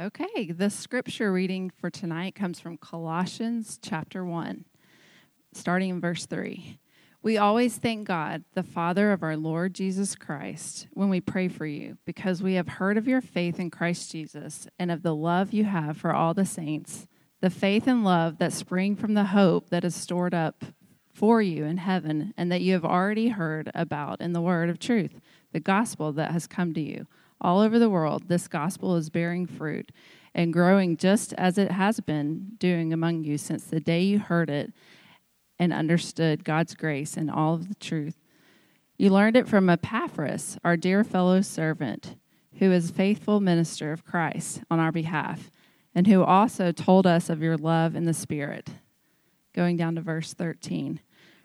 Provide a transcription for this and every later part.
Okay, the scripture reading for tonight comes from Colossians chapter 1, starting in verse 3. We always thank God, the Father of our Lord Jesus Christ, when we pray for you, because we have heard of your faith in Christ Jesus and of the love you have for all the saints, the faith and love that spring from the hope that is stored up for you in heaven and that you have already heard about in the word of truth, the gospel that has come to you all over the world, this gospel is bearing fruit and growing just as it has been doing among you since the day you heard it and understood God's grace and all of the truth. You learned it from Epaphras, our dear fellow servant, who is faithful minister of Christ on our behalf, and who also told us of your love in the Spirit. Going down to verse 13.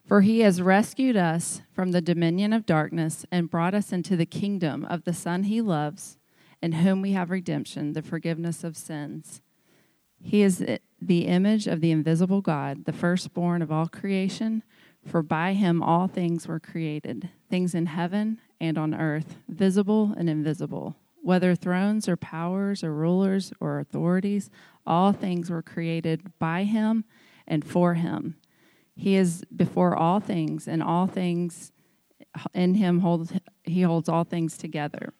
For he has rescued us from the dominion of darkness and brought us into the kingdom of the Son he loves, in whom we have redemption, the forgiveness of sins. He is the image of the invisible God, the firstborn of all creation, for by him all things were created, things in heaven and on earth, visible and invisible. Whether thrones or powers or rulers or authorities, all things were created by him and for him. He is before all things, and all things in him holds he holds all things together.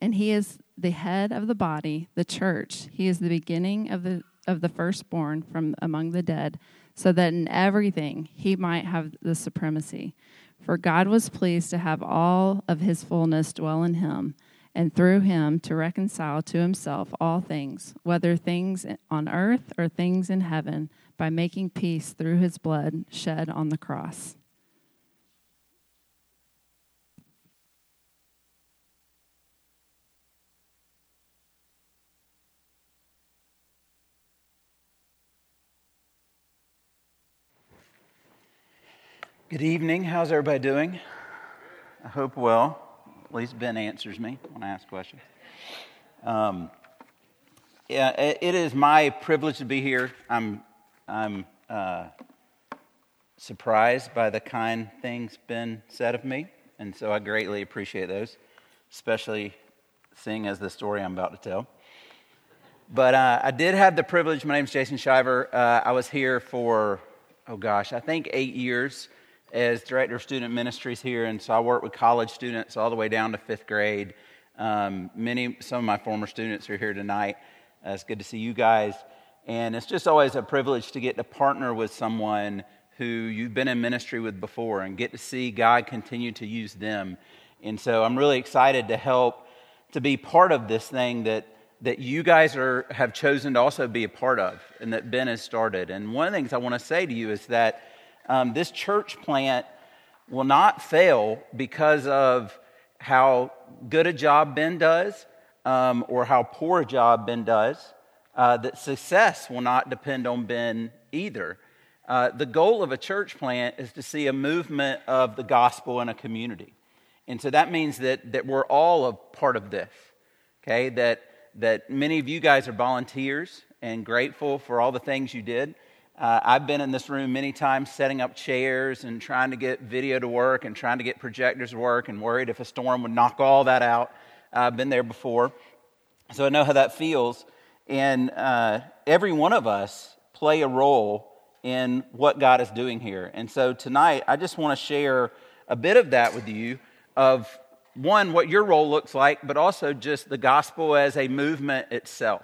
And he is the head of the body, the church. He is the beginning of the of the firstborn from among the dead, so that in everything he might have the supremacy. For God was pleased to have all of his fullness dwell in him, and through him to reconcile to himself all things, whether things on earth or things in heaven by making peace through his blood shed on the cross. Good evening. How's everybody doing? I hope well. At least Ben answers me when I ask questions. Um, yeah, it is my privilege to be here. I'm I'm uh, surprised by the kind things been said of me, and so I greatly appreciate those, especially seeing as the story I'm about to tell. But uh, I did have the privilege. My name is Jason Shiver. Uh, I was here for, oh gosh, I think eight years as director of student ministries here, and so I work with college students all the way down to fifth grade. Um, many, some of my former students are here tonight. Uh, it's good to see you guys. And it's just always a privilege to get to partner with someone who you've been in ministry with before and get to see God continue to use them. And so I'm really excited to help to be part of this thing that, that you guys are, have chosen to also be a part of and that Ben has started. And one of the things I want to say to you is that um, this church plant will not fail because of how good a job Ben does um, or how poor a job Ben does uh, that success will not depend on Ben either. Uh, the goal of a church plant is to see a movement of the gospel in a community. And so that means that, that we're all a part of this, okay? That, that many of you guys are volunteers and grateful for all the things you did. Uh, I've been in this room many times setting up chairs and trying to get video to work and trying to get projectors to work and worried if a storm would knock all that out. I've been there before. So I know how that feels. And uh, every one of us play a role in what God is doing here. And so tonight, I just want to share a bit of that with you of one, what your role looks like, but also just the gospel as a movement itself.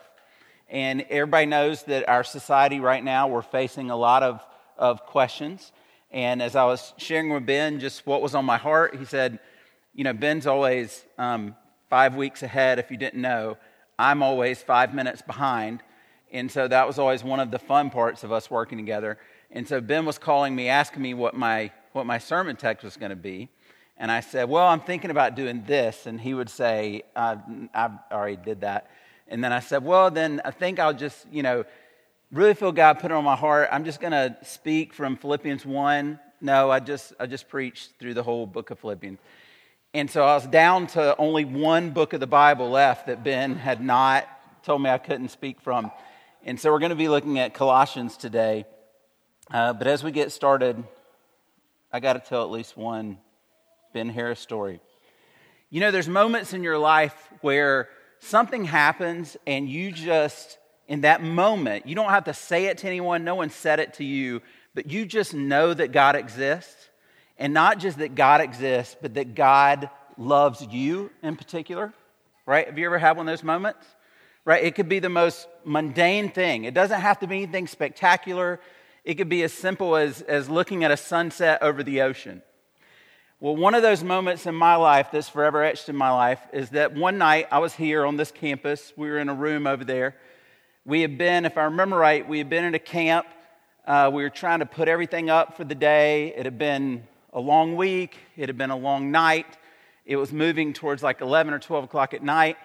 And everybody knows that our society right now, we're facing a lot of, of questions. And as I was sharing with Ben just what was on my heart, he said, You know, Ben's always um, five weeks ahead if you didn't know. I'm always five minutes behind. And so that was always one of the fun parts of us working together. And so Ben was calling me, asking me what my, what my sermon text was going to be. And I said, Well, I'm thinking about doing this. And he would say, uh, I, I already did that. And then I said, Well, then I think I'll just, you know, really feel God put it on my heart. I'm just going to speak from Philippians 1. No, I just, I just preached through the whole book of Philippians. And so I was down to only one book of the Bible left that Ben had not told me I couldn't speak from. And so we're going to be looking at Colossians today. Uh, but as we get started, I got to tell at least one Ben Harris story. You know, there's moments in your life where something happens and you just, in that moment, you don't have to say it to anyone, no one said it to you, but you just know that God exists. And not just that God exists, but that God loves you in particular, right? Have you ever had one of those moments? Right? It could be the most mundane thing. It doesn't have to be anything spectacular. It could be as simple as, as looking at a sunset over the ocean. Well, one of those moments in my life that's forever etched in my life is that one night I was here on this campus. We were in a room over there. We had been, if I remember right, we had been at a camp. Uh, we were trying to put everything up for the day. It had been a long week, it had been a long night. It was moving towards like 11 or 12 o'clock at night.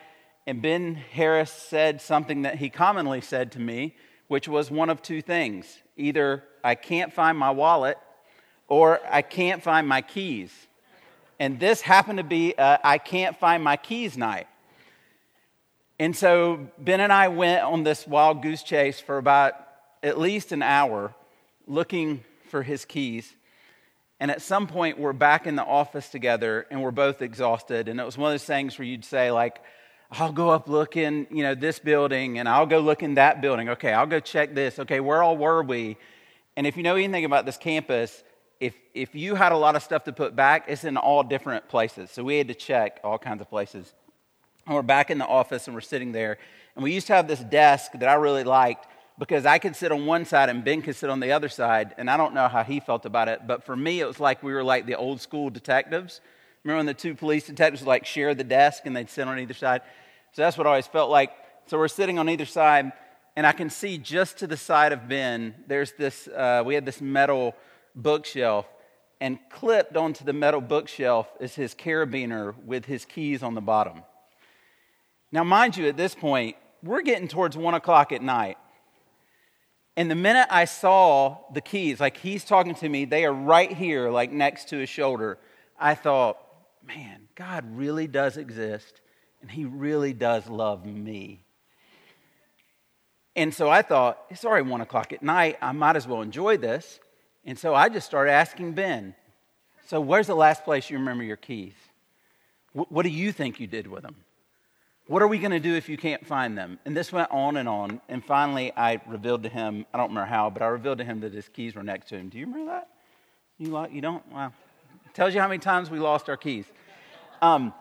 And Ben Harris said something that he commonly said to me, which was one of two things either I can't find my wallet or I can't find my keys. And this happened to be I can't find my keys night. And so Ben and I went on this wild goose chase for about at least an hour looking for his keys. And at some point, we're back in the office together and we're both exhausted. And it was one of those things where you'd say, like, I'll go up look in, you know, this building and I'll go look in that building. Okay, I'll go check this. Okay, where all were we? And if you know anything about this campus, if, if you had a lot of stuff to put back, it's in all different places. So we had to check all kinds of places. And we're back in the office and we're sitting there. And we used to have this desk that I really liked because I could sit on one side and Ben could sit on the other side. And I don't know how he felt about it, but for me, it was like we were like the old school detectives. Remember when the two police detectives would like share the desk and they'd sit on either side? So that's what I always felt like. So we're sitting on either side, and I can see just to the side of Ben, there's this, uh, we had this metal bookshelf, and clipped onto the metal bookshelf is his carabiner with his keys on the bottom. Now, mind you, at this point, we're getting towards one o'clock at night. And the minute I saw the keys, like he's talking to me, they are right here, like next to his shoulder, I thought, man, God really does exist, and he really does love me. And so I thought, it's already one o'clock at night, I might as well enjoy this. And so I just started asking Ben, so where's the last place you remember your keys? What do you think you did with them? What are we going to do if you can't find them? And this went on and on. And finally, I revealed to him, I don't remember how, but I revealed to him that his keys were next to him. Do you remember that? You, like, you don't? Wow. It tells you how many times we lost our keys. Um,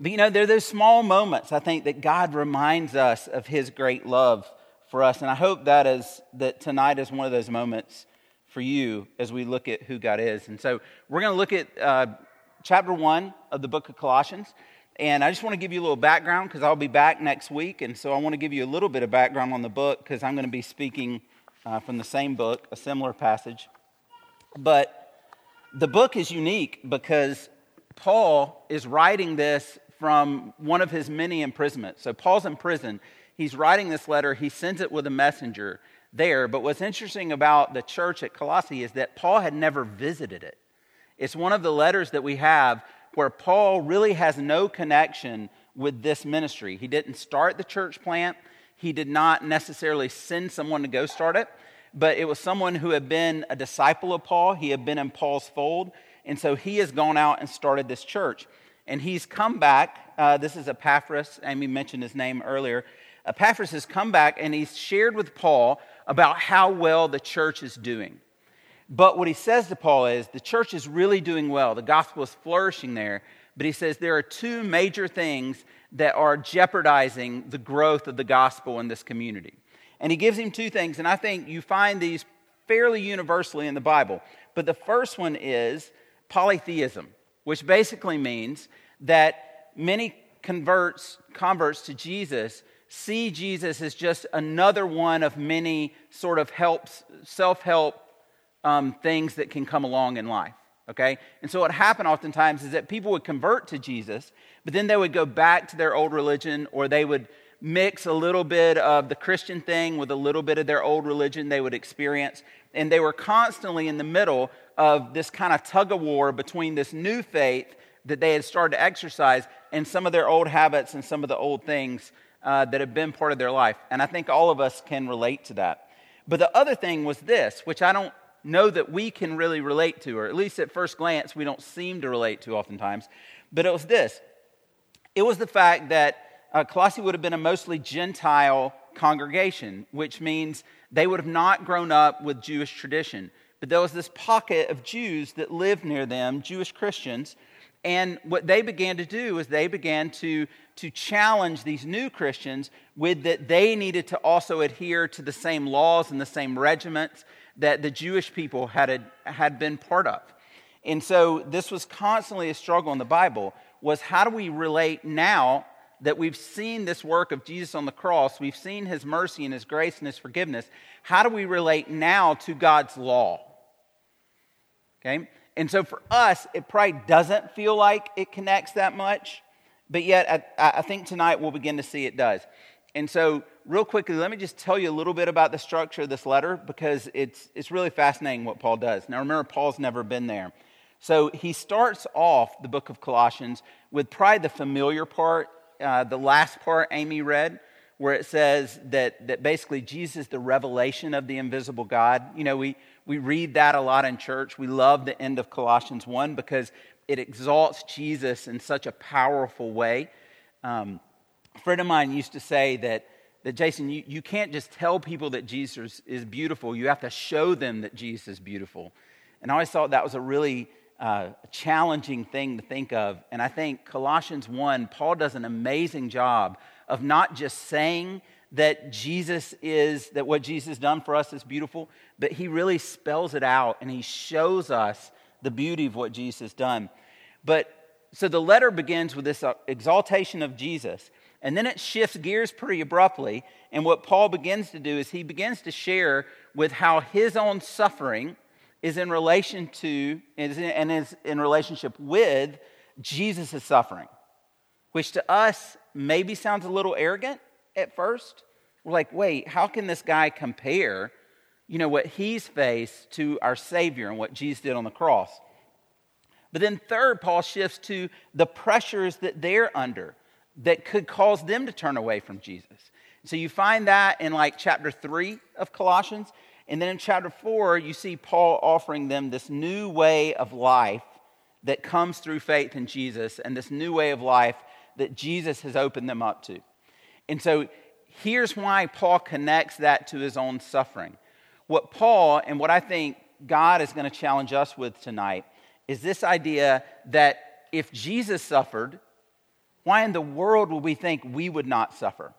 but you know, there are those small moments, I think, that God reminds us of his great love for us. And I hope that is that tonight is one of those moments for you as we look at who God is. And so we're going to look at uh, chapter one of the book of Colossians. And I just want to give you a little background because I'll be back next week. And so I want to give you a little bit of background on the book because I'm going to be speaking uh, from the same book, a similar passage. But the book is unique because Paul is writing this from one of his many imprisonments. So Paul's in prison. He's writing this letter, he sends it with a messenger there. But what's interesting about the church at Colossae is that Paul had never visited it. It's one of the letters that we have where Paul really has no connection with this ministry. He didn't start the church plant, he did not necessarily send someone to go start it, but it was someone who had been a disciple of Paul. He had been in Paul's fold. And so he has gone out and started this church. And he's come back. Uh, this is Epaphras. Amy mentioned his name earlier. Epaphras has come back and he's shared with Paul about how well the church is doing. But what he says to Paul is the church is really doing well. The gospel is flourishing there. But he says there are two major things that are jeopardizing the growth of the gospel in this community. And he gives him two things, and I think you find these fairly universally in the Bible. But the first one is polytheism, which basically means that many converts, converts to Jesus see Jesus as just another one of many sort of helps, self help um, things that can come along in life. Okay? And so what happened oftentimes is that people would convert to Jesus, but then they would go back to their old religion or they would mix a little bit of the Christian thing with a little bit of their old religion they would experience. And they were constantly in the middle of this kind of tug of war between this new faith that they had started to exercise and some of their old habits and some of the old things uh, that have been part of their life. And I think all of us can relate to that. But the other thing was this, which I don't know that we can really relate to, or at least at first glance, we don't seem to relate to oftentimes. But it was this it was the fact that uh, Colossae would have been a mostly Gentile congregation, which means they would have not grown up with Jewish tradition. But there was this pocket of Jews that lived near them, Jewish Christians. And what they began to do is they began to, to challenge these new Christians with that they needed to also adhere to the same laws and the same regiments that the Jewish people had, had been part of. And so this was constantly a struggle in the Bible was how do we relate now that we've seen this work of Jesus on the cross, we've seen his mercy and his grace and his forgiveness, how do we relate now to God's law? Okay? And so for us, it probably doesn't feel like it connects that much, but yet I, I think tonight we'll begin to see it does. And so, real quickly, let me just tell you a little bit about the structure of this letter because it's, it's really fascinating what Paul does. Now, remember, Paul's never been there. So, he starts off the book of Colossians with probably the familiar part, uh, the last part Amy read, where it says that, that basically Jesus is the revelation of the invisible God. You know, we, we read that a lot in church. We love the end of Colossians 1 because it exalts Jesus in such a powerful way. Um, a friend of mine used to say that, that Jason, you, you can't just tell people that Jesus is beautiful, you have to show them that Jesus is beautiful. And I always thought that was a really uh, challenging thing to think of. And I think Colossians 1, Paul does an amazing job of not just saying that Jesus is, that what Jesus has done for us is beautiful, but he really spells it out and he shows us the beauty of what Jesus has done. But so the letter begins with this uh, exaltation of Jesus, and then it shifts gears pretty abruptly. And what Paul begins to do is he begins to share with how his own suffering is in relation to is and is in relationship with Jesus' suffering, which to us maybe sounds a little arrogant at first. We're like, wait, how can this guy compare, you know, what he's faced to our Savior and what Jesus did on the cross? But then, third, Paul shifts to the pressures that they're under that could cause them to turn away from Jesus. So you find that in like chapter 3 of Colossians. And then in chapter 4, you see Paul offering them this new way of life that comes through faith in Jesus and this new way of life that Jesus has opened them up to. And so here's why Paul connects that to his own suffering. What Paul, and what I think God is going to challenge us with tonight, is this idea that if Jesus suffered, why in the world would we think we would not suffer?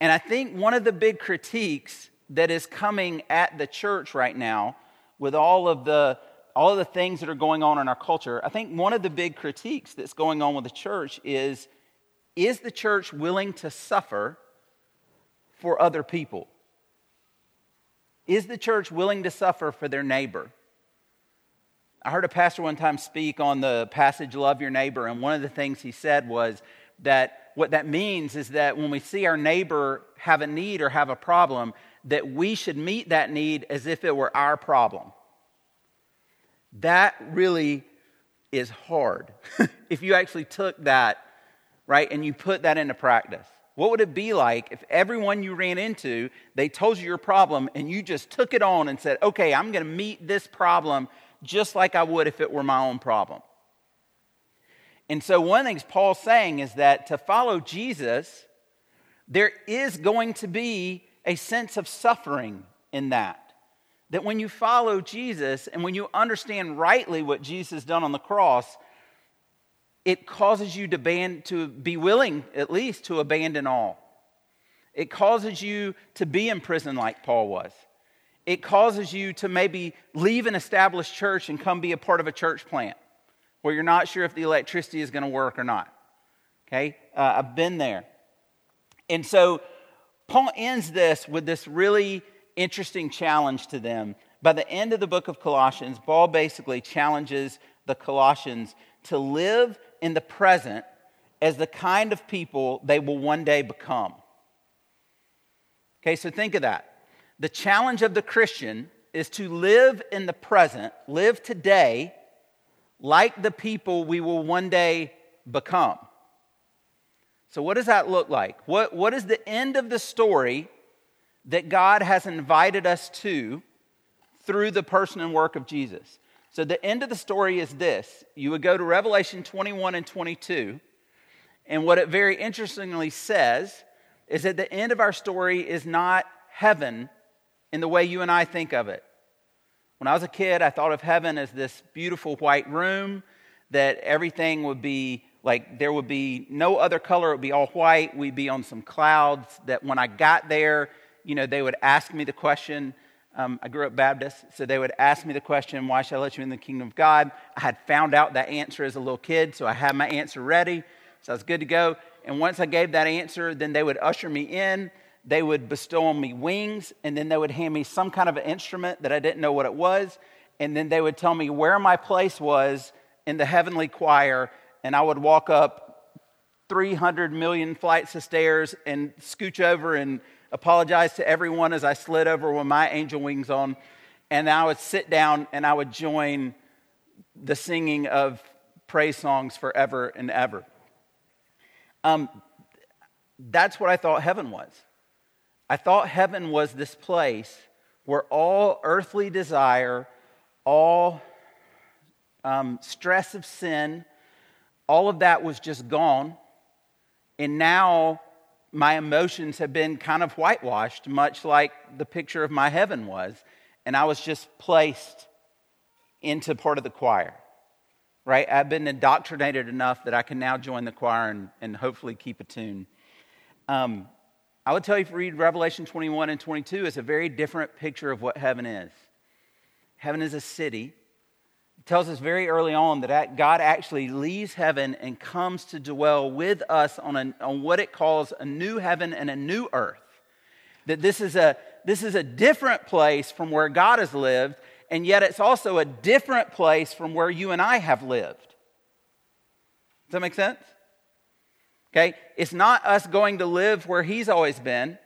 And I think one of the big critiques that is coming at the church right now with all of the all of the things that are going on in our culture, I think one of the big critiques that's going on with the church is is the church willing to suffer for other people? Is the church willing to suffer for their neighbor? I heard a pastor one time speak on the passage, Love Your Neighbor, and one of the things he said was that what that means is that when we see our neighbor have a need or have a problem, that we should meet that need as if it were our problem. That really is hard. if you actually took that right? And you put that into practice. What would it be like if everyone you ran into, they told you your problem and you just took it on and said, okay, I'm going to meet this problem just like I would if it were my own problem? And so, one of the things Paul's saying is that to follow Jesus, there is going to be a sense of suffering in that. That when you follow Jesus and when you understand rightly what Jesus has done on the cross, it causes you to, ban, to be willing, at least, to abandon all. It causes you to be in prison like Paul was. It causes you to maybe leave an established church and come be a part of a church plant where you're not sure if the electricity is going to work or not. Okay? Uh, I've been there. And so Paul ends this with this really interesting challenge to them. By the end of the book of Colossians, Paul basically challenges the Colossians to live in the present as the kind of people they will one day become. Okay, so think of that. The challenge of the Christian is to live in the present, live today like the people we will one day become. So, what does that look like? What, what is the end of the story that God has invited us to through the person and work of Jesus? So the end of the story is this you would go to Revelation 21 and 22, And what it very interestingly says is that the end of our story is not heaven in the way you and I think of it. When I was a kid, I thought of heaven as this beautiful white room that everything would be like there would be no other color, it would be all white. We'd be on some clouds. That when I got there, you know, they would ask me the question. Um, I grew up Baptist, so they would ask me the question, Why shall I let you in the kingdom of God? I had found out that answer as a little kid, so I had my answer ready. So I was good to go. And once I gave that answer, then they would usher me in. They would bestow on me wings, and then they would hand me some kind of an instrument that I didn't know what it was. And then they would tell me where my place was in the heavenly choir, and I would walk up 300 million flights of stairs and scooch over and apologize to everyone as I slid over with my angel wings on. And I would sit down and I would join the singing of praise songs forever and ever. Um, that's what I thought heaven was. I thought heaven was this place where all earthly desire, all um, stress of sin, all of that was just gone. And now my emotions have been kind of whitewashed, much like the picture of my heaven was. And I was just placed into part of the choir right? I've been indoctrinated enough that I can now join the choir and, and hopefully keep a tune. Um, I would tell you if you read Revelation 21 and 22, it's a very different picture of what heaven is. Heaven is a city. It tells us very early on that God actually leaves heaven and comes to dwell with us on, a, on what it calls a new heaven and a new earth. That this is, a, this is a different place from where God has lived, and yet it's also a different place from where you and I have lived. Does that make sense? Okay? It's not us going to live where He's always been,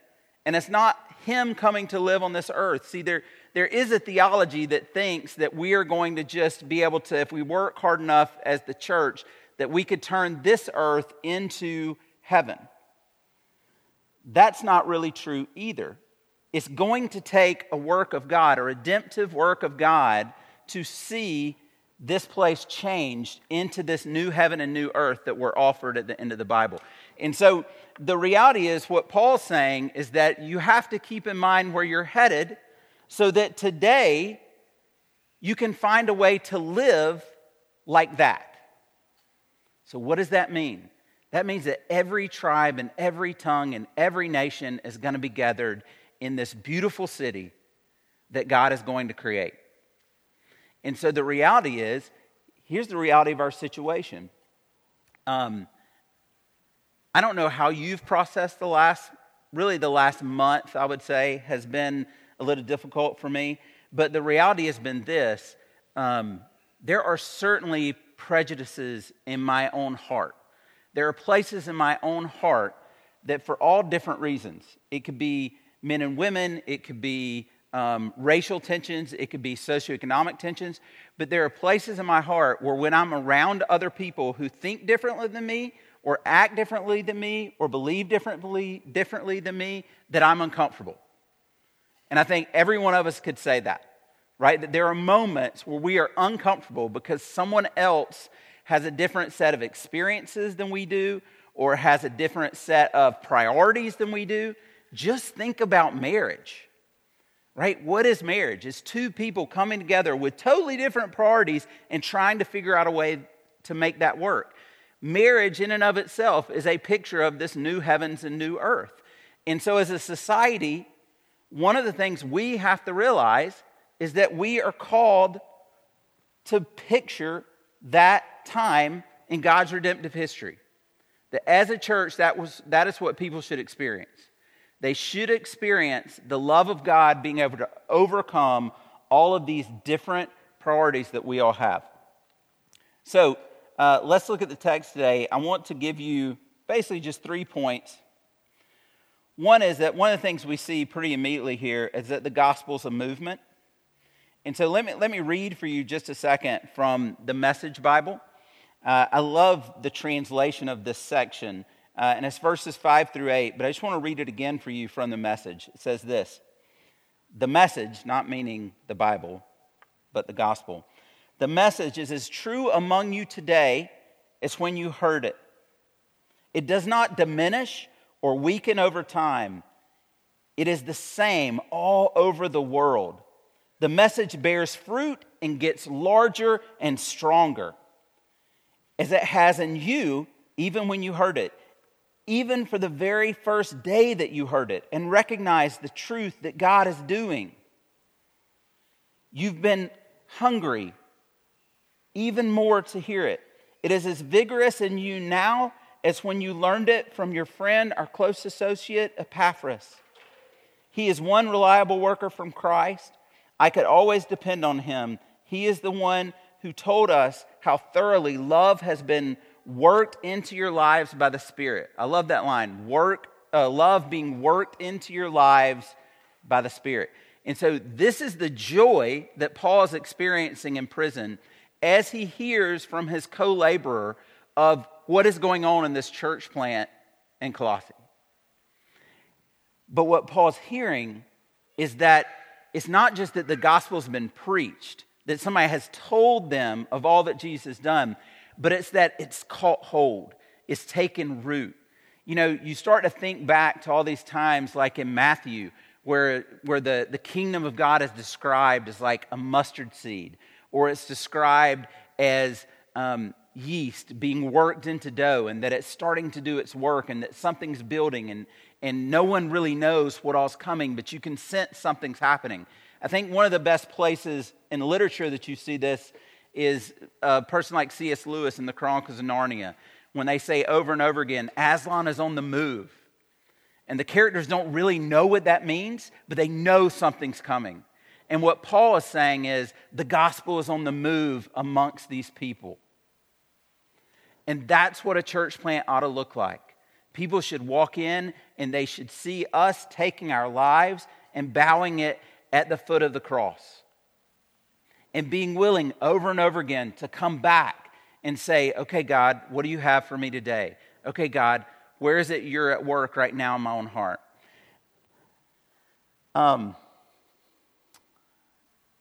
and it's not Him coming to live on this earth. See, there, there is a theology that thinks that we are going to just be able to, if we work hard enough as the church, that we could turn this earth into heaven. That's not really true either. It's going to take a work of God, a redemptive work of God, to see this place changed into this new heaven and new earth that we're offered at the end of the Bible. And so the reality is, what Paul's saying is that you have to keep in mind where you're headed so that today you can find a way to live like that. So, what does that mean? That means that every tribe and every tongue and every nation is going to be gathered in this beautiful city that God is going to create. And so the reality is here's the reality of our situation. Um, I don't know how you've processed the last, really, the last month, I would say, has been a little difficult for me. But the reality has been this um, there are certainly prejudices in my own heart. There are places in my own heart that, for all different reasons, it could be men and women, it could be um, racial tensions, it could be socioeconomic tensions. But there are places in my heart where when I'm around other people who think differently than me, or act differently than me, or believe differently, differently than me, that I'm uncomfortable. And I think every one of us could say that, right? That there are moments where we are uncomfortable because someone else has a different set of experiences than we do, or has a different set of priorities than we do. Just think about marriage, right? What is marriage? It's two people coming together with totally different priorities and trying to figure out a way to make that work. Marriage, in and of itself, is a picture of this new heavens and new earth. And so, as a society, one of the things we have to realize is that we are called to picture that time in God's redemptive history. That as a church, that, was, that is what people should experience. They should experience the love of God being able to overcome all of these different priorities that we all have. So uh, let's look at the text today. I want to give you basically just three points. One is that one of the things we see pretty immediately here is that the gospel's a movement. And so let me, let me read for you just a second from the Message Bible. Uh, I love the translation of this section. Uh, and it's verses 5 through 8, but I just want to read it again for you from the message. It says this The message, not meaning the Bible, but the gospel, the message is as true among you today as when you heard it. It does not diminish or weaken over time. It is the same all over the world. The message bears fruit and gets larger and stronger as it has in you, even when you heard it, even for the very first day that you heard it, and recognize the truth that God is doing. You've been hungry even more to hear it. It is as vigorous in you now as when you learned it from your friend, our close associate, Epaphras. He is one reliable worker from Christ. I could always depend on him. He is the one who told us how thoroughly love has been worked into your lives by the Spirit. I love that line. Work, uh, love being worked into your lives by the Spirit. And so, this is the joy that Paul is experiencing in prison as he hears from his co laborer of what is going on in this church plant in Colossae. But what Paul's hearing is that it's not just that the gospel's been preached, that somebody has told them of all that Jesus has done, but it's that it's caught hold, it's taken root. You know, you start to think back to all these times, like in Matthew, where, where the, the kingdom of God is described as like a mustard seed, or it's described as um, yeast being worked into dough, and that it's starting to do its work, and that something's building, and, and no one really knows what all's coming, but you can sense something's happening. I think one of the best places in literature that you see this is a person like C.S. Lewis in the Chronicles of Narnia, when they say over and over again, Aslan is on the move. And the characters don't really know what that means, but they know something's coming. And what Paul is saying is the gospel is on the move amongst these people. And that's what a church plant ought to look like. People should walk in and they should see us taking our lives and bowing it at the foot of the cross. And being willing over and over again to come back and say, okay, God, what do you have for me today? Okay, God, where is it you're at work right now in my own heart? Um,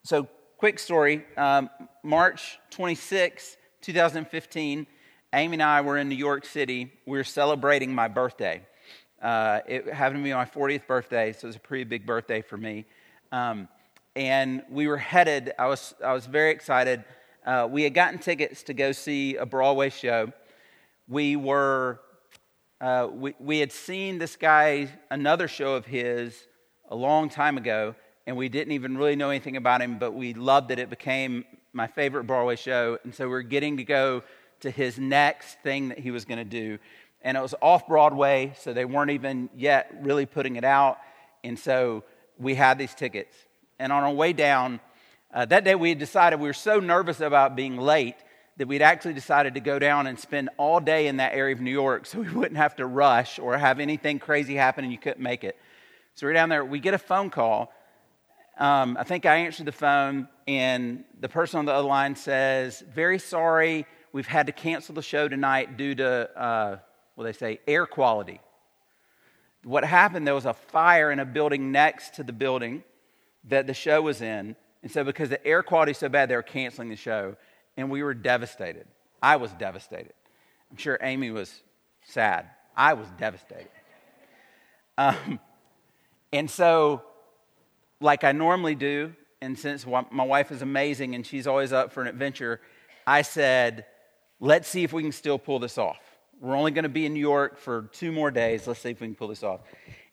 so, quick story um, March 26, 2015, Amy and I were in New York City. We were celebrating my birthday. Uh, it happened to be my 40th birthday, so it was a pretty big birthday for me. Um, and we were headed, I was, I was very excited. Uh, we had gotten tickets to go see a Broadway show. We were, uh, we, we had seen this guy, another show of his, a long time ago, and we didn't even really know anything about him, but we loved it. It became my favorite Broadway show. And so we we're getting to go to his next thing that he was going to do. And it was off Broadway, so they weren't even yet really putting it out. And so we had these tickets. And on our way down, uh, that day we had decided we were so nervous about being late that we'd actually decided to go down and spend all day in that area of New York so we wouldn't have to rush or have anything crazy happen and you couldn't make it. So we're down there, we get a phone call. Um, I think I answered the phone, and the person on the other line says, Very sorry, we've had to cancel the show tonight due to, uh, well, they say, air quality what happened, there was a fire in a building next to the building that the show was in. And so, because the air quality is so bad, they were canceling the show. And we were devastated. I was devastated. I'm sure Amy was sad. I was devastated. Um, and so, like I normally do, and since my wife is amazing and she's always up for an adventure, I said, let's see if we can still pull this off. We're only going to be in New York for two more days. Let's see if we can pull this off.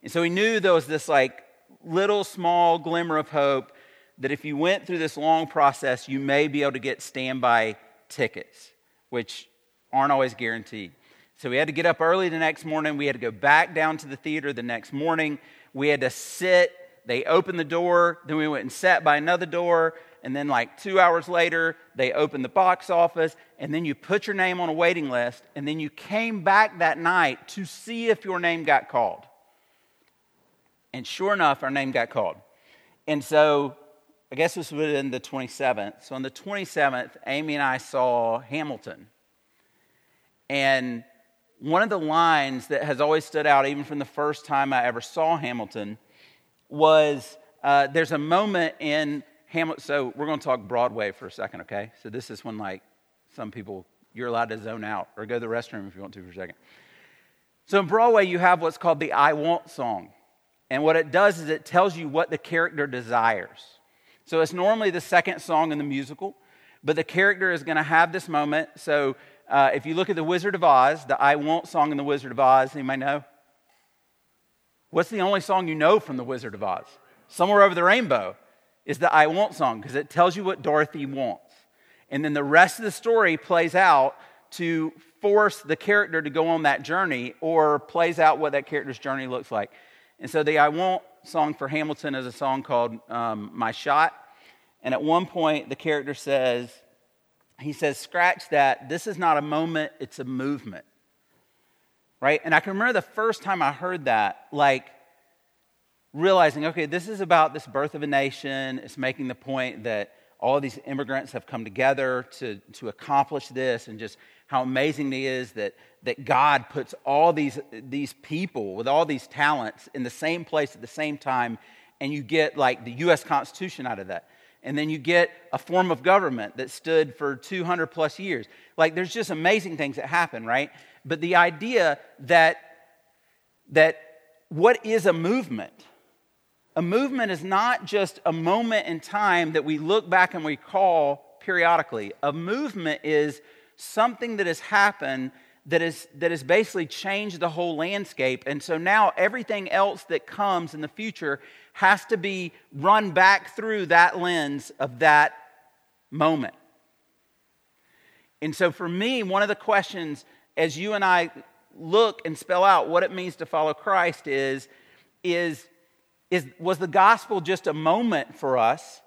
And so we knew there was this like little small glimmer of hope that if you went through this long process, you may be able to get standby tickets, which aren't always guaranteed. So we had to get up early the next morning. We had to go back down to the theater the next morning. We had to sit. They opened the door. Then we went and sat by another door and then like two hours later, they opened the box office, and then you put your name on a waiting list, and then you came back that night to see if your name got called. And sure enough, our name got called. And so I guess this was in the 27th. So on the 27th, Amy and I saw Hamilton. And one of the lines that has always stood out, even from the first time I ever saw Hamilton, was uh, there's a moment in Hamlet, so we're going to talk Broadway for a second, okay? So this is when, like, some people, you're allowed to zone out or go to the restroom if you want to for a second. So in Broadway, you have what's called the I Want song. And what it does is it tells you what the character desires. So it's normally the second song in the musical, but the character is going to have this moment. So uh, if you look at The Wizard of Oz, the I Want song in The Wizard of Oz, you anybody know? What's the only song you know from The Wizard of Oz? Somewhere Over the Rainbow is the I Want song because it tells you what Dorothy wants. And then the rest of the story plays out to force the character to go on that journey or plays out what that character's journey looks like. And so the I Want song for Hamilton is a song called um, My Shot. And at one point, the character says, he says, scratch that. This is not a moment, it's a movement. Right? And I can remember the first time I heard that, like realizing, okay, this is about this birth of a nation. It's making the point that all these immigrants have come together to, to accomplish this and just how amazing it is that, that God puts all these, these people with all these talents in the same place at the same time, and you get like the US Constitution out of that. And then you get a form of government that stood for 200 plus years. Like there's just amazing things that happen, right? But the idea that, that what is a movement? A movement is not just a moment in time that we look back and we call periodically. A movement is something that has happened that, is, that has basically changed the whole landscape. And so now everything else that comes in the future has to be run back through that lens of that moment. And so for me, one of the questions as you and I look and spell out what it means to follow Christ is, is, is was the gospel just a moment for us?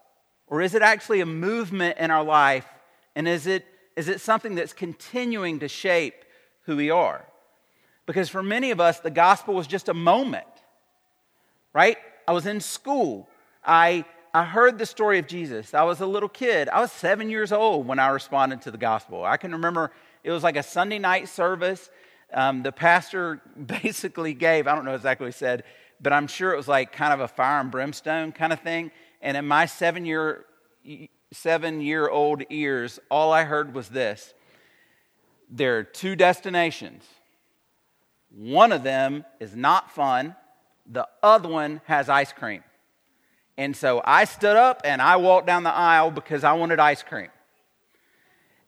Or is it actually a movement in our life? And is it is it something that's continuing to shape who we are? Because for many of us, the gospel was just a moment, right? I was in school. I, I heard the story of Jesus. I was a little kid. I was seven years old when I responded to the gospel. I can remember it was like a Sunday night service. Um, the pastor basically gave, I don't know exactly what he said, but I'm sure it was like kind of a fire and brimstone kind of thing. And in my seven year seven year old ears, all I heard was this there are two destinations. One of them is not fun, the other one has ice cream. And so I stood up and I walked down the aisle because I wanted ice cream.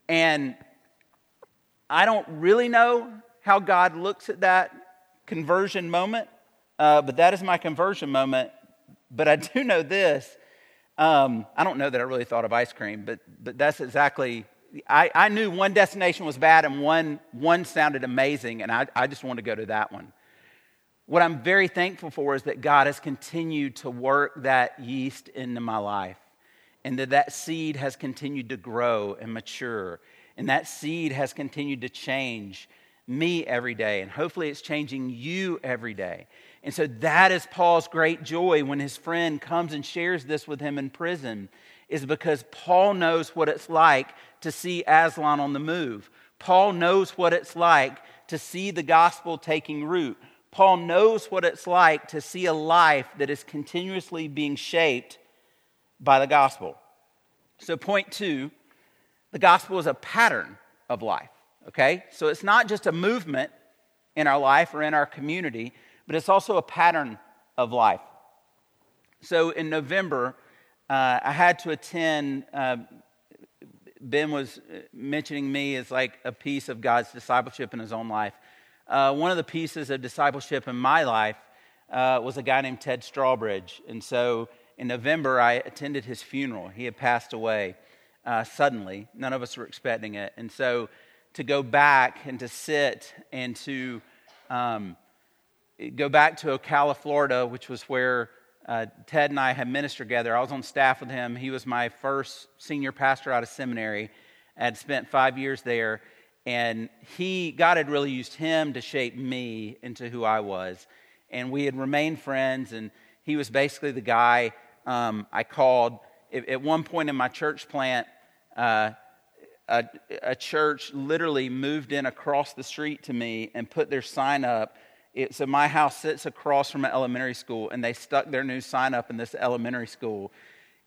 And I don't really know how God looks at that conversion moment, uh, but that is my conversion moment. But I do know this um, I don't know that I really thought of ice cream, but, but that's exactly, I, I knew one destination was bad and one, one sounded amazing, and I, I just wanted to go to that one. What I'm very thankful for is that God has continued to work that yeast into my life, and that that seed has continued to grow and mature, and that seed has continued to change me every day, and hopefully it's changing you every day. And so that is Paul's great joy when his friend comes and shares this with him in prison, is because Paul knows what it's like to see Aslan on the move. Paul knows what it's like to see the gospel taking root. Paul knows what it's like to see a life that is continuously being shaped by the gospel. So, point two the gospel is a pattern of life, okay? So, it's not just a movement in our life or in our community, but it's also a pattern of life. So in November, uh, I had to attend. Uh, ben was mentioning me as like a piece of God's discipleship in his own life. Uh, one of the pieces of discipleship in my life uh, was a guy named Ted Strawbridge. And so in November, I attended his funeral. He had passed away uh, suddenly. None of us were expecting it. And so to go back and to sit and to um, go back to Ocala, Florida, which was where uh, Ted and I had ministered together. I was on staff with him. He was my first senior pastor out of seminary. I had spent five years there, and he God had really used him to shape me into who I was. And we had remained friends, and he was basically the guy um, I called. At one point in my church plant, uh, a, a church literally moved in across the street to me and put their sign up it, so my house sits across from an elementary school, and they stuck their new sign up in this elementary school.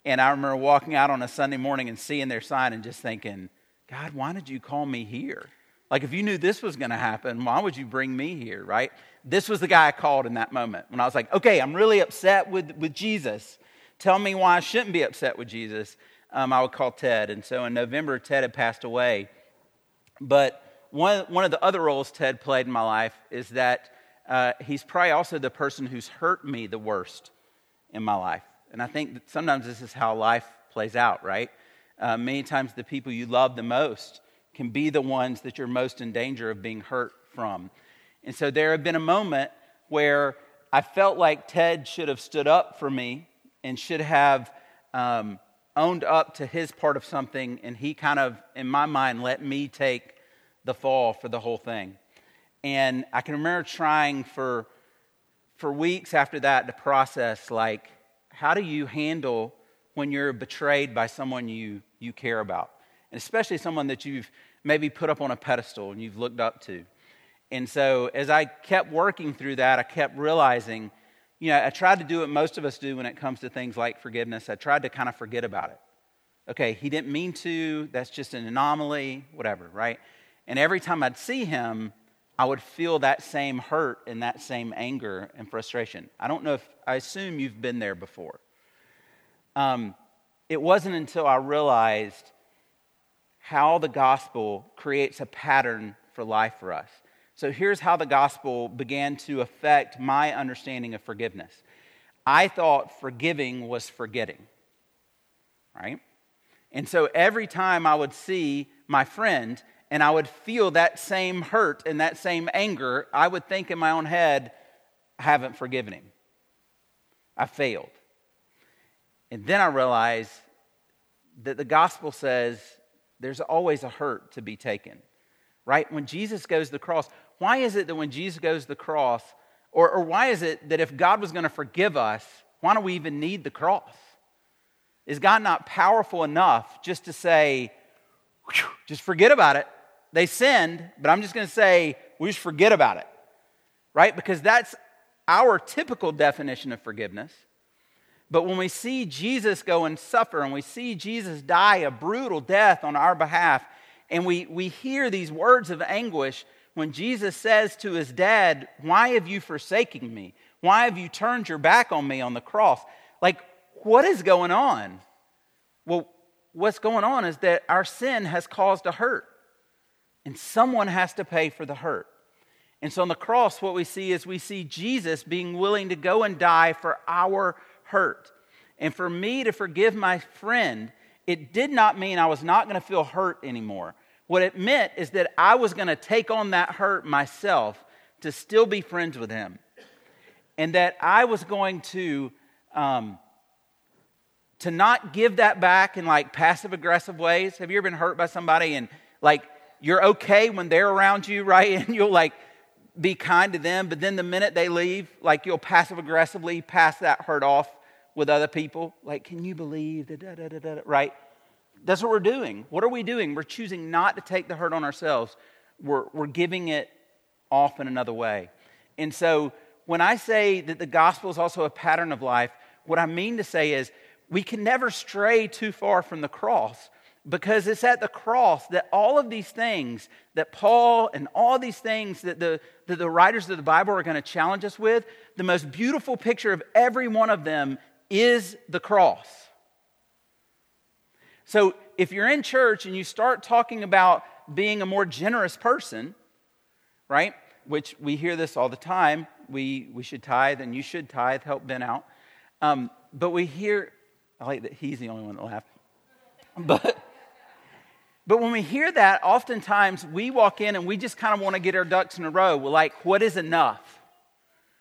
And I remember walking out on a Sunday morning and seeing their sign and just thinking, God, why did you call me here? Like, if you knew this was going to happen, why would you bring me here, right? This was the guy I called in that moment when I was like, okay, I'm really upset with, with Jesus. Tell me why I shouldn't be upset with Jesus. Um, I would call Ted. And so in November, Ted had passed away. But one, one of the other roles Ted played in my life is that uh, he's probably also the person who's hurt me the worst in my life. And I think that sometimes this is how life plays out, right? Uh, many times the people you love the most can be the ones that you're most in danger of being hurt from. And so there had been a moment where I felt like Ted should have stood up for me and should have um, owned up to his part of something, and he kind of, in my mind, let me take the fall for the whole thing. And I can remember trying for, for weeks after that to process, like, how do you handle when you're betrayed by someone you, you care about? And especially someone that you've maybe put up on a pedestal and you've looked up to. And so as I kept working through that, I kept realizing, you know, I tried to do what most of us do when it comes to things like forgiveness. I tried to kind of forget about it. Okay, he didn't mean to, that's just an anomaly, whatever, right? And every time I'd see him, I would feel that same hurt and that same anger and frustration. I don't know if, I assume you've been there before. Um, it wasn't until I realized how the gospel creates a pattern for life for us. So here's how the gospel began to affect my understanding of forgiveness. I thought forgiving was forgetting, right? And so every time I would see my friend and I would feel that same hurt and that same anger, I would think in my own head, I haven't forgiven him. I failed. And then I realized that the gospel says there's always a hurt to be taken, right? When Jesus goes to the cross, why is it that when Jesus goes to the cross, or, or why is it that if God was going to forgive us, why do we even need the cross? Is God not powerful enough just to say, just forget about it? They sinned, but I'm just going to say, we just forget about it, right? Because that's our typical definition of forgiveness. But when we see Jesus go and suffer and we see Jesus die a brutal death on our behalf, and we, we hear these words of anguish when Jesus says to his dad, Why have you forsaken me? Why have you turned your back on me on the cross? Like, what is going on? Well, what's going on is that our sin has caused a hurt, and someone has to pay for the hurt. And so on the cross, what we see is we see Jesus being willing to go and die for our hurt. And for me to forgive my friend, it did not mean I was not going to feel hurt anymore. What it meant is that I was going to take on that hurt myself to still be friends with him. And that I was going to, um, to not give that back in like passive aggressive ways. Have you ever been hurt by somebody and like you're okay when they're around you, right? And you'll like be kind to them, but then the minute they leave, like you'll passive aggressively pass that hurt off with other people. Like, can you believe da, da, da, right? That's what we're doing. What are we doing? We're choosing not to take the hurt on ourselves, we're, we're giving it off in another way. And so, when I say that the gospel is also a pattern of life, what I mean to say is we can never stray too far from the cross because it's at the cross that all of these things that Paul and all these things that the, that the writers of the Bible are going to challenge us with, the most beautiful picture of every one of them is the cross. So if you're in church and you start talking about being a more generous person, right, which we hear this all the time, we, we should tithe and you should tithe, help Ben out. Um, but we hear, I like that he's the only one that laughed. But, but when we hear that, oftentimes we walk in and we just kind of want to get our ducks in a row. We're like, what is enough?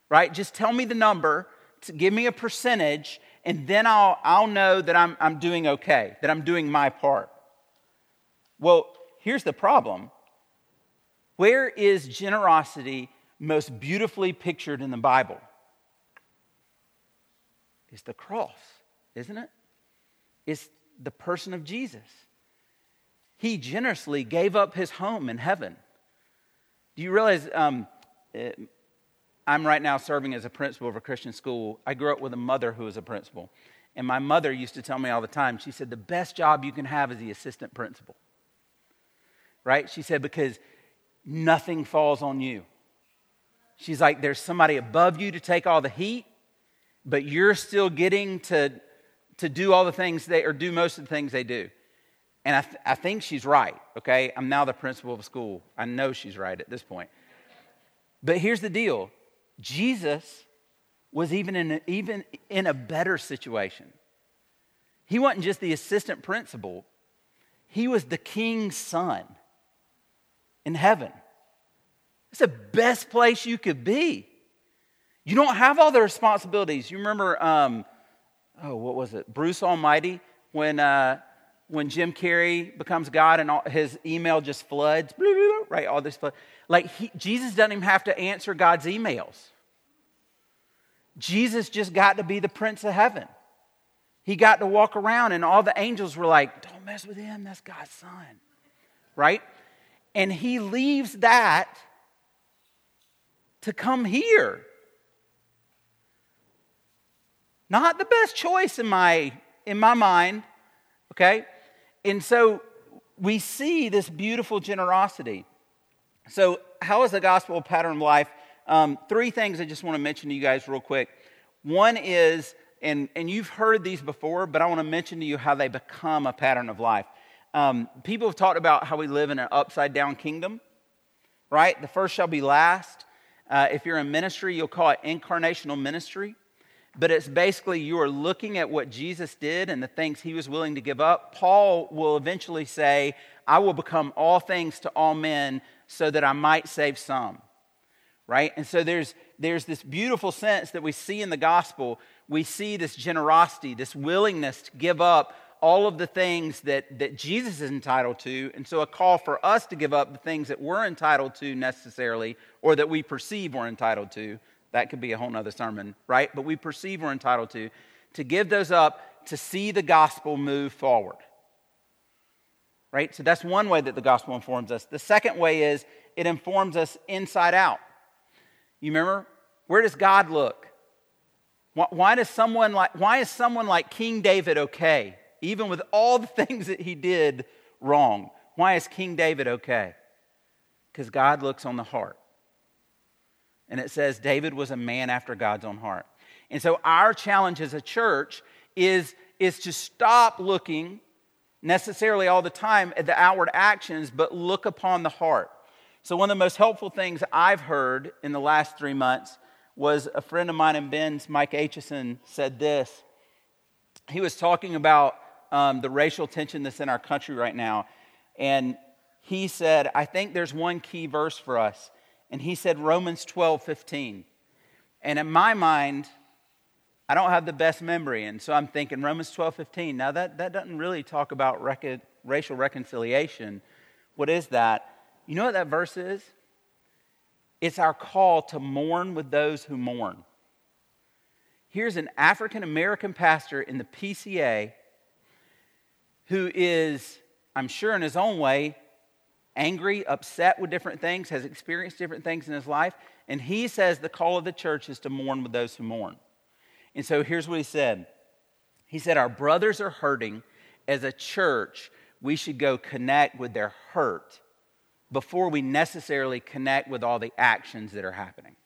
Right? Just tell me the number, give me a percentage, and then I'll, I'll know that I'm, I'm doing okay, that I'm doing my part. Well, here's the problem where is generosity most beautifully pictured in the Bible? It's the cross, isn't it? It's the person of Jesus. He generously gave up his home in heaven. Do you realize um, I'm right now serving as a principal of a Christian school. I grew up with a mother who was a principal. And my mother used to tell me all the time, she said, the best job you can have is the assistant principal. Right? She said, because nothing falls on you. She's like, there's somebody above you to take all the heat, but you're still getting to, to do all the things they, or do most of the things they do. And I, th- I think she's right, okay? I'm now the principal of school. I know she's right at this point. But here's the deal Jesus was even in a, even in a better situation. He wasn't just the assistant principal, he was the king's son in heaven. It's the best place you could be. You don't have all the responsibilities. You remember, um, oh, what was it? Bruce Almighty, when, uh, when Jim Carrey becomes God and all, his email just floods, blah, blah, blah, right? All this flood. Like, he, Jesus doesn't even have to answer God's emails. Jesus just got to be the Prince of Heaven. He got to walk around, and all the angels were like, Don't mess with him, that's God's son. Right? And he leaves that to come here. Not the best choice in my, in my mind, okay? And so we see this beautiful generosity. So, how is the gospel a pattern of life? Um, three things I just want to mention to you guys real quick. One is, and, and you've heard these before, but I want to mention to you how they become a pattern of life. Um, people have talked about how we live in an upside down kingdom, right? The first shall be last. Uh, if you're in ministry, you'll call it incarnational ministry. But it's basically you are looking at what Jesus did and the things he was willing to give up. Paul will eventually say, I will become all things to all men so that I might save some. Right? And so there's, there's this beautiful sense that we see in the gospel. We see this generosity, this willingness to give up all of the things that, that Jesus is entitled to. And so, a call for us to give up the things that we're entitled to necessarily, or that we perceive we're entitled to. That could be a whole nother sermon, right? But we perceive we're entitled to, to give those up to see the gospel move forward. Right? So, that's one way that the gospel informs us. The second way is it informs us inside out. You remember? Where does God look? Why, does someone like, why is someone like King David okay? even with all the things that he did wrong. Why is King David okay? Because God looks on the heart. And it says David was a man after God's own heart. And so our challenge as a church is, is to stop looking necessarily all the time at the outward actions, but look upon the heart. So, one of the most helpful things I've heard in the last three months was a friend of mine in Ben's, Mike Aitchison, said this. He was talking about um, the racial tension that's in our country right now. And he said, I think there's one key verse for us. And he said Romans 12, 15. And in my mind, I don't have the best memory. And so I'm thinking Romans 12, 15. Now, that, that doesn't really talk about racial reconciliation. What is that? You know what that verse is? It's our call to mourn with those who mourn. Here's an African American pastor in the PCA who is, I'm sure in his own way, angry, upset with different things, has experienced different things in his life. And he says the call of the church is to mourn with those who mourn. And so here's what he said He said, Our brothers are hurting. As a church, we should go connect with their hurt before we necessarily connect with all the actions that are happening.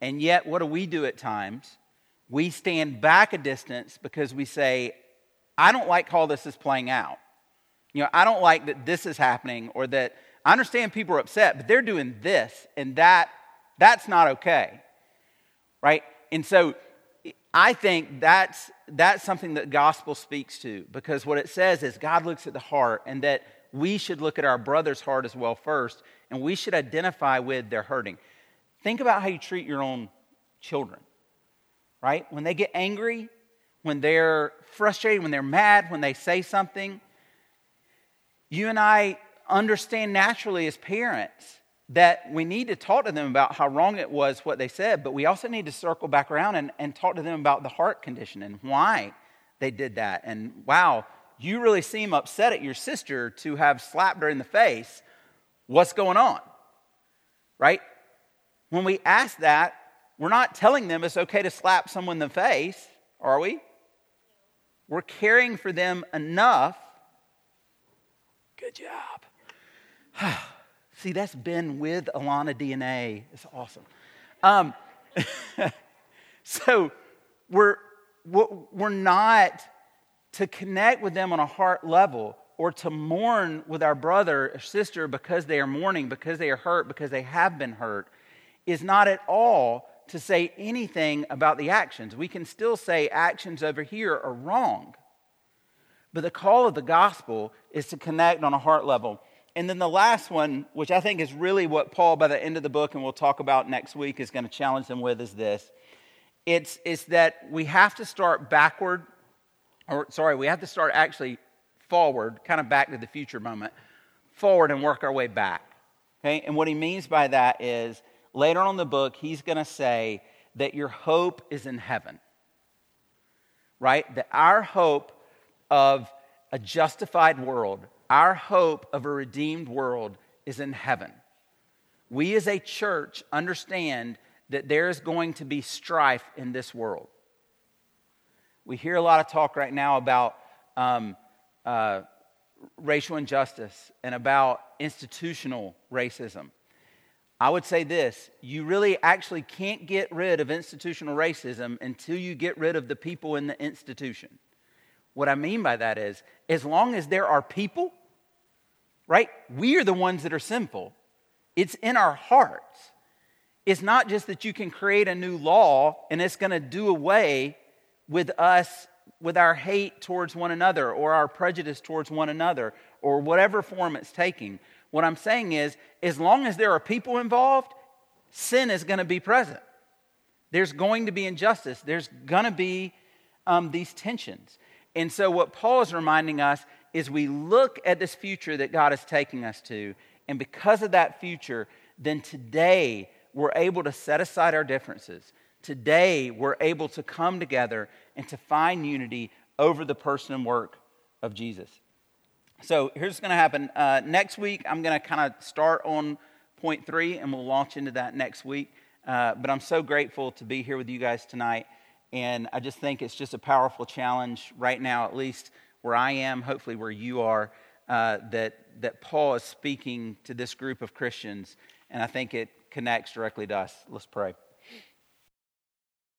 And yet, what do we do at times? We stand back a distance because we say, I don't like how this is playing out. You know, I don't like that this is happening or that I understand people are upset, but they're doing this and that that's not okay. Right? And so I think that's that's something that gospel speaks to because what it says is God looks at the heart and that we should look at our brother's heart as well first and we should identify with their hurting. Think about how you treat your own children. Right? When they get angry, when they're frustrated, when they're mad, when they say something. You and I understand naturally as parents that we need to talk to them about how wrong it was what they said, but we also need to circle back around and, and talk to them about the heart condition and why they did that. And wow, you really seem upset at your sister to have slapped her in the face. What's going on? Right? When we ask that, we're not telling them it's okay to slap someone in the face, are we? We're caring for them enough. Good job. See, that's been with Alana DNA. It's awesome. Um, so we're, we're not to connect with them on a heart level or to mourn with our brother or sister because they are mourning, because they are hurt, because they have been hurt, is not at all to say anything about the actions. We can still say actions over here are wrong. But the call of the gospel is to connect on a heart level. And then the last one, which I think is really what Paul, by the end of the book, and we'll talk about next week, is going to challenge them with, is this. It's, it's that we have to start backward, or sorry, we have to start actually forward, kind of back to the future moment, forward and work our way back. Okay? And what he means by that is later on in the book, he's going to say that your hope is in heaven. Right? That our hope of a justified world, our hope of a redeemed world is in heaven. We as a church understand that there is going to be strife in this world. We hear a lot of talk right now about um, uh, racial injustice and about institutional racism. I would say this you really actually can't get rid of institutional racism until you get rid of the people in the institution. What I mean by that is, as long as there are people right? We are the ones that are sinful. It's in our hearts. It's not just that you can create a new law and it's going to do away with us, with our hate towards one another or our prejudice towards one another or whatever form it's taking. What I'm saying is, as long as there are people involved, sin is going to be present. There's going to be injustice. There's going to be um, these tensions. And so, what Paul is reminding us is we look at this future that God is taking us to, and because of that future, then today we're able to set aside our differences. Today we're able to come together and to find unity over the person and work of Jesus. So here's what's going to happen. Uh, next week, I'm going to kind of start on point three, and we'll launch into that next week. Uh, but I'm so grateful to be here with you guys tonight. And I just think it's just a powerful challenge right now, at least where I am, hopefully where you are, uh, that, that Paul is speaking to this group of Christians, and I think it connects directly to us. Let's pray.